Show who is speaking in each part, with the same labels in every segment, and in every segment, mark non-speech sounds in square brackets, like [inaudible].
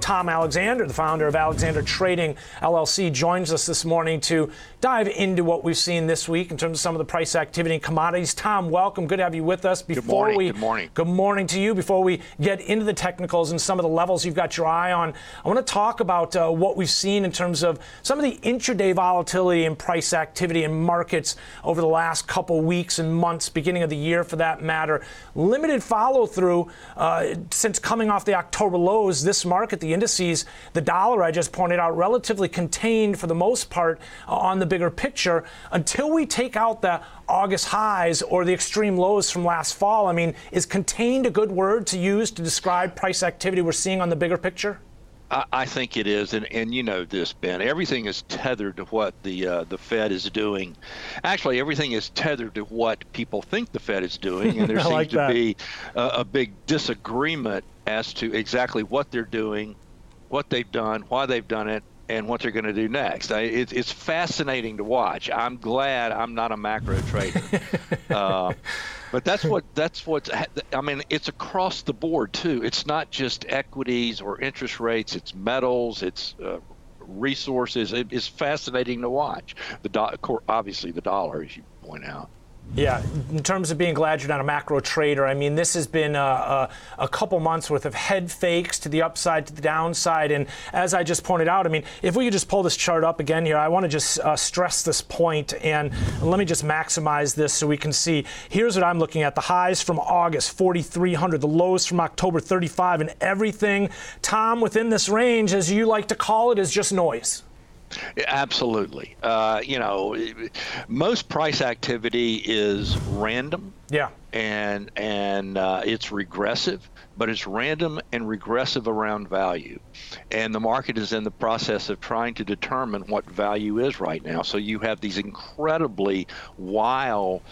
Speaker 1: Tom Alexander, the founder of Alexander Trading LLC, joins us this morning to dive into what we've seen this week in terms of some of the price activity in commodities. Tom, welcome. Good to have you with us.
Speaker 2: Before good morning.
Speaker 1: we
Speaker 2: good morning.
Speaker 1: Good morning to you. Before we get into the technicals and some of the levels you've got your eye on, I want to talk about uh, what we've seen in terms of some of the intraday volatility and price activity in markets over the last couple weeks and months, beginning of the year for that matter. Limited follow through uh, since coming off the October lows. This market, the indices, the dollar, I just pointed out, relatively contained for the most part uh, on the bigger picture until we take out the August highs or the extreme lows from last fall. I mean, is contained a good word to use to describe price activity we're seeing on the bigger picture?
Speaker 2: I, think it is, and, and you know this, Ben. Everything is tethered to what the uh, the Fed is doing. Actually, everything is tethered to what people think the Fed is doing, and [laughs] there seems
Speaker 1: like
Speaker 2: to
Speaker 1: that.
Speaker 2: be a, a big disagreement as to exactly what they're doing, what they've done, why they've done it, and what they're going to do next. I, it, it's fascinating to watch. I'm glad I'm not a macro trader. [laughs] uh, but that's what that's what I mean. It's across the board too. It's not just equities or interest rates. It's metals. It's uh, resources. It's fascinating to watch. The do- obviously the dollar, as you point out.
Speaker 1: Yeah, in terms of being glad you're not a macro trader, I mean, this has been a, a, a, couple months worth of head fakes to the upside, to the downside. And as I just pointed out, I mean, if we could just pull this chart up again here, I want to just uh, stress this point and let me just maximize this so we can see. Here's what I'm looking at the highs from August, 4,300, the lows from October, 35, and everything, Tom, within this range, as you like to call it, is just noise.
Speaker 2: Absolutely. Uh, you know, most price activity is random.
Speaker 1: Yeah.
Speaker 2: And and uh, it's regressive, but it's random and regressive around value. And the market is in the process of trying to determine what value is right now. So you have these incredibly wild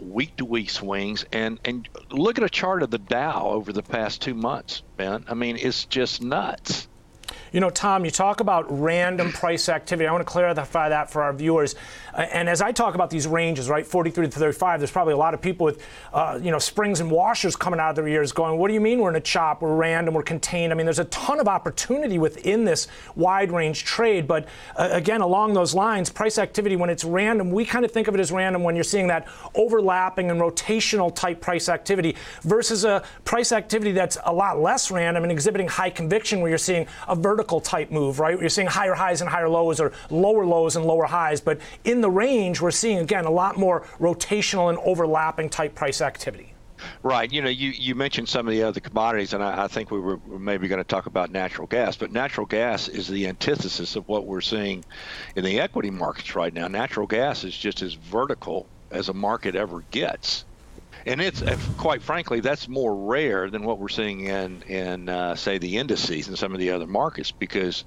Speaker 2: week to week swings and and look at a chart of the Dow over the past 2 months, Ben. I mean, it's just nuts.
Speaker 1: You know, Tom, you talk about random price activity. I want to clarify that for our viewers. And as I talk about these ranges, right, 43 to 35, there's probably a lot of people with, uh, you know, springs and washers coming out of their ears going, what do you mean we're in a chop, we're random, we're contained? I mean, there's a ton of opportunity within this wide range trade. But uh, again, along those lines, price activity, when it's random, we kind of think of it as random when you're seeing that overlapping and rotational type price activity versus a price activity that's a lot less random and exhibiting high conviction where you're seeing a vertical type move, right? You're seeing higher highs and higher lows or lower lows and lower highs. But in the range, we're seeing, again, a lot more rotational and overlapping type price activity.
Speaker 2: Right. You know, you, you mentioned some of the other commodities, and I, I think we were maybe going to talk about natural gas, but natural gas is the antithesis of what we're seeing in the equity markets right now. Natural gas is just as vertical as a market ever gets and it's quite frankly that's more rare than what we're seeing in in uh, say the indices and some of the other markets because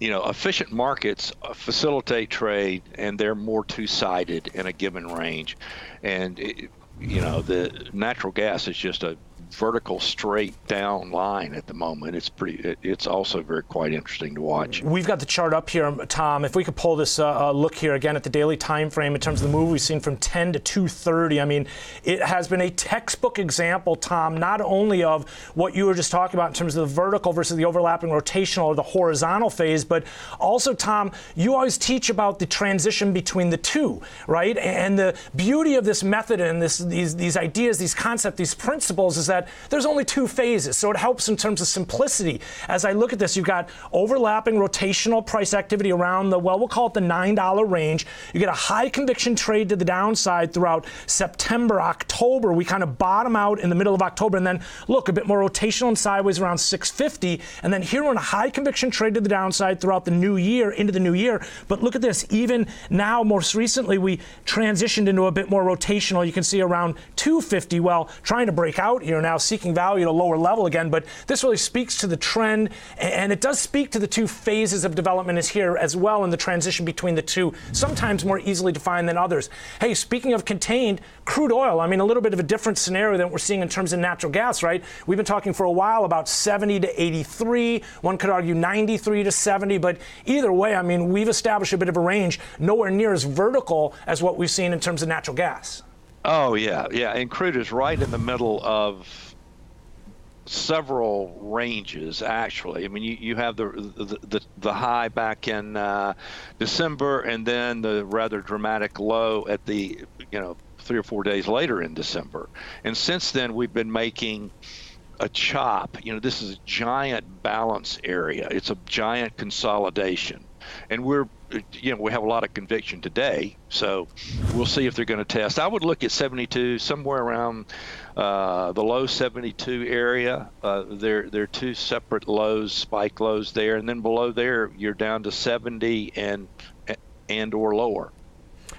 Speaker 2: you know efficient markets facilitate trade and they're more two-sided in a given range. And it, you know the natural gas is just a vertical straight down line at the moment. It's pretty. It's also very quite interesting to watch.
Speaker 1: We've got the chart up here, Tom. If we could pull this uh, uh look here again at the daily time frame in terms of the move we've seen from 10 to 2:30. I mean, it has been a textbook example, Tom, not only of what you were just talking about in terms of the vertical versus the overlapping rotational or the horizontal phase, but also, Tom, you always teach about the transition between the two, right? And the beauty of this method and this, these, these ideas, these concepts, these principles is that that there's only two phases. So it helps in terms of simplicity. As I look at this, you've got overlapping rotational price activity around the, well, we'll call it the $9 range. You get a high conviction trade to the downside throughout September, October. We kind of bottom out in the middle of October. And then look, a bit more rotational and sideways around 650. And then here we're in a high conviction trade to the downside throughout the new year, into the new year. But look at this. Even now, most recently, we transitioned into a bit more rotational. You can see around 250. Well, trying to break out here now, seeking value at a lower level again. But this really speaks to the trend, and it does speak to the two phases of development is here as well in the transition between the two, sometimes more easily defined than others. Hey, speaking of contained, crude oil, I mean, a little bit of a different scenario than we're seeing in terms of natural gas, right? We've been talking for a while about 70 to 83. One could argue 93 to 70, but either way, I mean, we've established a bit of a range, nowhere near as vertical as what we've seen in terms of natural gas.
Speaker 2: Oh yeah, yeah, and crude is right in the middle of several ranges actually. I mean, you, you have the, the the, the high back in uh, December, and then the rather dramatic low at the you know three or four days later in December. And since then, we've been making a chop. You know, this is a giant balance area. It's a giant consolidation, and we're you know we have a lot of conviction today. So we'll see if they're going to test. I would look at 72 somewhere around uh, the low 72 area. Uh, there there are two separate lows, spike lows there, and then below there you're down to 70 and and or lower.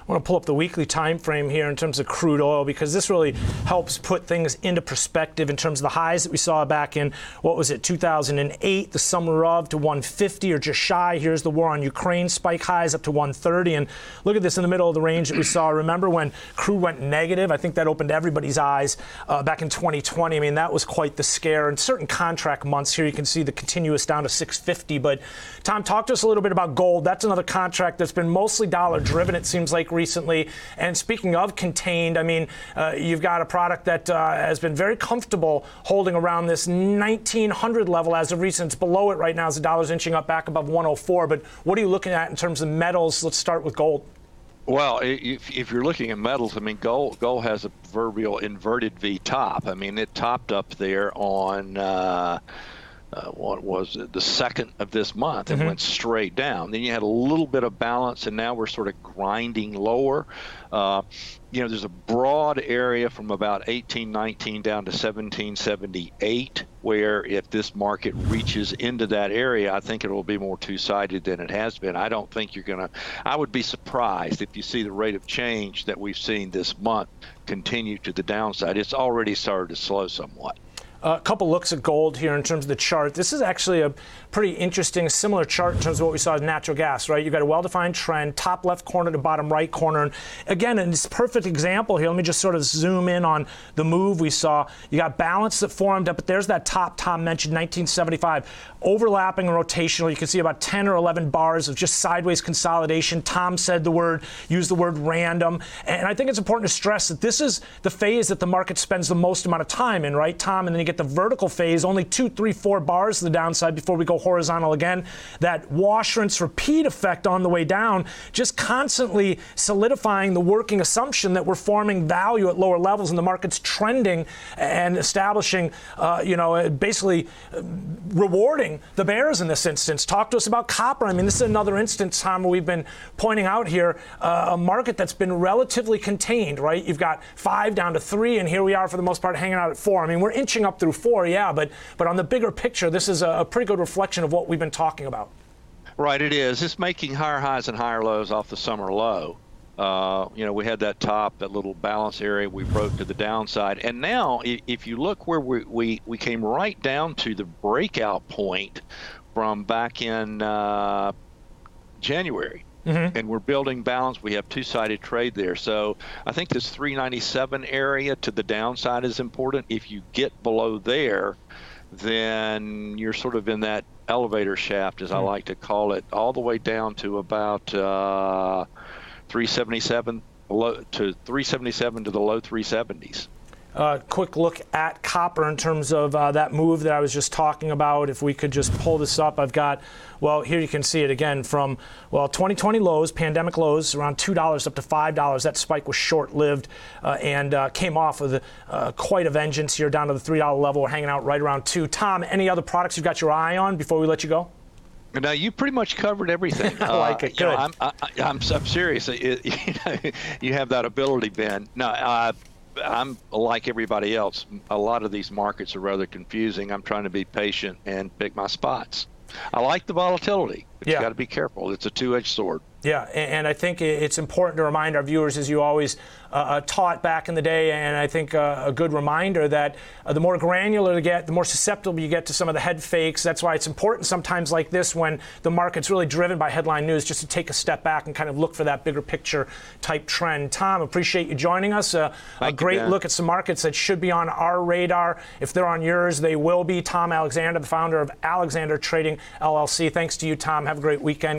Speaker 1: I want to pull up the weekly time frame here in terms of crude oil because this really helps put things into perspective in terms of the highs that we saw back in what was it 2008 the summer of to 150 or just shy. Here's the war on Ukraine spike highs up to 130 and look at this in the middle of the range that we saw. Remember when crude went negative? I think that opened everybody's eyes uh, back in 2020 I mean that was quite the scare. And certain contract months here you can see the continuous down to 650 but Tom talk to us a little bit about gold. That's another contract that's been mostly dollar driven it seems like recently. And speaking of contained, I mean, uh, you've got a product that uh, has been very comfortable holding around this 1900 level as of recent. It's below it right now as the dollar's inching up back above 104. But what are you looking at in terms of metals? Let's start with gold.
Speaker 2: Well, if, if, you're looking at metals, I mean, gold gold has a proverbial inverted V top. I mean, it topped up there on. Uh, uh, what was it, the second of this month and mm-hmm. went straight down. Then you had a little bit of balance, and now we're sort of grinding lower. Uh, you know, there's a broad area from about 1819 down to 1778, where if this market reaches into that area, I think it will be more two sided than it has been. I don't think you're going to, I would be surprised if you see the rate of change that we've seen this month continue to the downside. It's already started to slow somewhat.
Speaker 1: A couple looks at gold here in terms of the chart. This is actually a pretty interesting, similar chart in terms of what we saw in natural gas, right? You've got a well defined trend, top left corner to bottom right corner. And again, in this perfect example here, let me just sort of zoom in on the move we saw. You got balance that formed up, but there's that top Tom mentioned, 1975. Overlapping and rotational. You can see about 10 or 11 bars of just sideways consolidation. Tom said the word, used the word random. And I think it's important to stress that this is the phase that the market spends the most amount of time in, right, Tom? And then get the vertical phase, only two, three, four bars to the downside before we go horizontal again. That wash, rinse, repeat effect on the way down, just constantly solidifying the working assumption that we're forming value at lower levels and the market's trending and establishing, uh, you know, basically uh, rewarding the bears in this instance. Talk to us about copper. I mean, this is another instance, Tom, where we've been pointing out here uh, a market that's been relatively contained, right? You've got five down to three, and here we are for the most part hanging out at four. I mean, we're inching up through four, yeah, but but on the bigger picture, this is a, a pretty good reflection of what we've been talking about.
Speaker 2: Right, it is. It's making higher highs and higher lows off the summer low. Uh, you know, we had that top, that little balance area we broke to the downside. And now, if you look where we, we, we came right down to the breakout point from back in uh, January. Mm-hmm. And we're building balance. We have two sided trade there. So I think this 397 area to the downside is important. If you get below there, then you're sort of in that elevator shaft, as mm-hmm. I like to call it, all the way down to about uh, 377 below to 377 to the low 370s
Speaker 1: uh, quick look at copper in terms of uh, that move that I was just talking about. If we could just pull this up, I've got, well, here you can see it again from, well, 2020 lows, pandemic lows, around $2 up to $5. That spike was short lived uh, and uh, came off with uh, quite a vengeance here down to the $3 level. We're hanging out right around 2 Tom, any other products you've got your eye on before we let you go?
Speaker 2: Now you pretty much covered everything. [laughs]
Speaker 1: I like it. Good.
Speaker 2: Uh, you know, I'm, I, am i I'm serious. It, [laughs] you, know, you have that ability, Ben. No, uh, I'm like everybody else. A lot of these markets are rather confusing. I'm trying to be patient and pick my spots. I like the volatility, but yeah. you got to be careful. It's a two-edged sword.
Speaker 1: Yeah, and I think it's important to remind our viewers, as you always uh, uh, taught back in the day, and I think uh, a good reminder that uh, the more granular you get, the more susceptible you get to some of the head fakes. That's why it's important sometimes like this when the market's really driven by headline news just to take a step back and kind of look for that bigger picture type trend. Tom, appreciate you joining us. Uh, a great you, look at some markets that should be on our radar. If they're on yours, they will be. Tom Alexander, the founder of Alexander Trading LLC. Thanks to you, Tom. Have a great weekend.